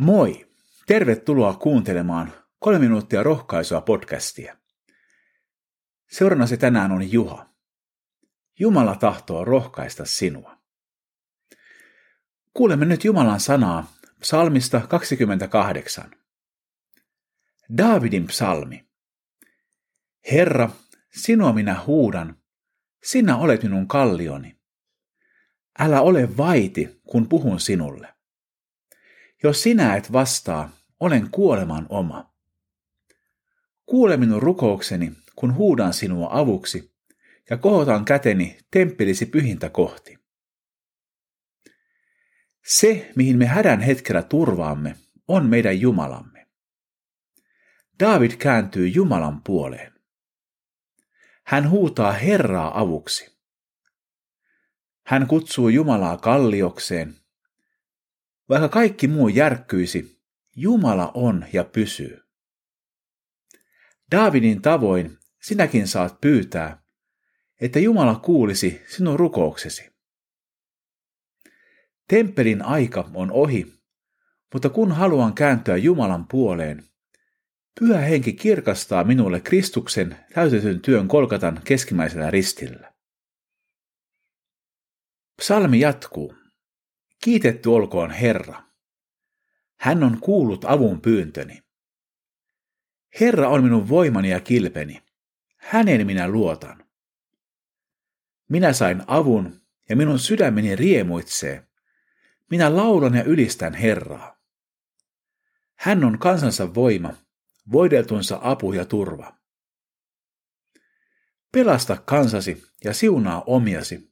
Moi! Tervetuloa kuuntelemaan kolme minuuttia rohkaisua podcastia. Seurannasi tänään on Juha. Jumala tahtoo rohkaista sinua. Kuulemme nyt Jumalan sanaa psalmista 28. Daavidin psalmi. Herra, sinua minä huudan, sinä olet minun kallioni. Älä ole vaiti, kun puhun sinulle. Jos sinä et vastaa, olen kuoleman oma. Kuule minun rukoukseni, kun huudan sinua avuksi, ja kohotan käteni temppelisi pyhintä kohti. Se, mihin me hädän hetkellä turvaamme, on meidän Jumalamme. David kääntyy Jumalan puoleen. Hän huutaa Herraa avuksi. Hän kutsuu Jumalaa kalliokseen vaikka kaikki muu järkkyisi, Jumala on ja pysyy. Daavidin tavoin sinäkin saat pyytää, että Jumala kuulisi sinun rukouksesi. Temppelin aika on ohi, mutta kun haluan kääntyä Jumalan puoleen, Pyhä Henki kirkastaa minulle Kristuksen täytetyn työn kolkatan keskimmäisellä ristillä. Psalmi jatkuu. Kiitetty olkoon Herra. Hän on kuullut avun pyyntöni. Herra on minun voimani ja kilpeni. Hänen minä luotan. Minä sain avun ja minun sydämeni riemuitsee. Minä laulan ja ylistän Herraa. Hän on kansansa voima, voideltunsa apu ja turva. Pelasta kansasi ja siunaa omiasi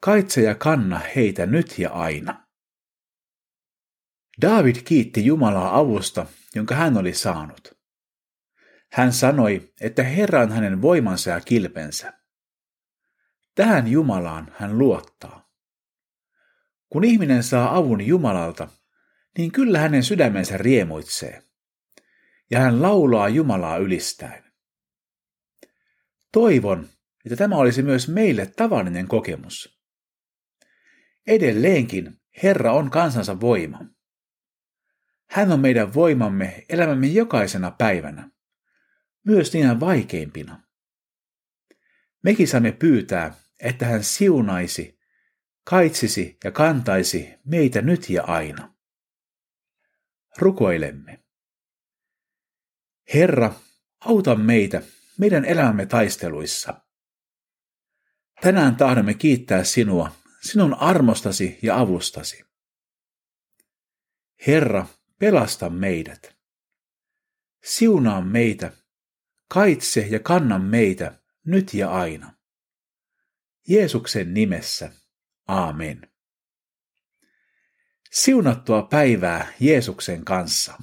Kaitse ja kanna heitä nyt ja aina. David kiitti Jumalaa avusta, jonka hän oli saanut. Hän sanoi, että Herra on hänen voimansa ja kilpensä. Tähän Jumalaan hän luottaa. Kun ihminen saa avun Jumalalta, niin kyllä hänen sydämensä riemuitsee, ja hän laulaa Jumalaa ylistäen. Toivon, että tämä olisi myös meille tavallinen kokemus. Edelleenkin Herra on kansansa voima. Hän on meidän voimamme elämämme jokaisena päivänä, myös niinä vaikeimpina. Mekin saamme pyytää, että hän siunaisi, kaitsisi ja kantaisi meitä nyt ja aina. Rukoilemme. Herra, auta meitä meidän elämämme taisteluissa. Tänään tahdomme kiittää sinua sinun armostasi ja avustasi. Herra, pelasta meidät. Siunaa meitä, kaitse ja kanna meitä nyt ja aina. Jeesuksen nimessä, aamen. Siunattua päivää Jeesuksen kanssa.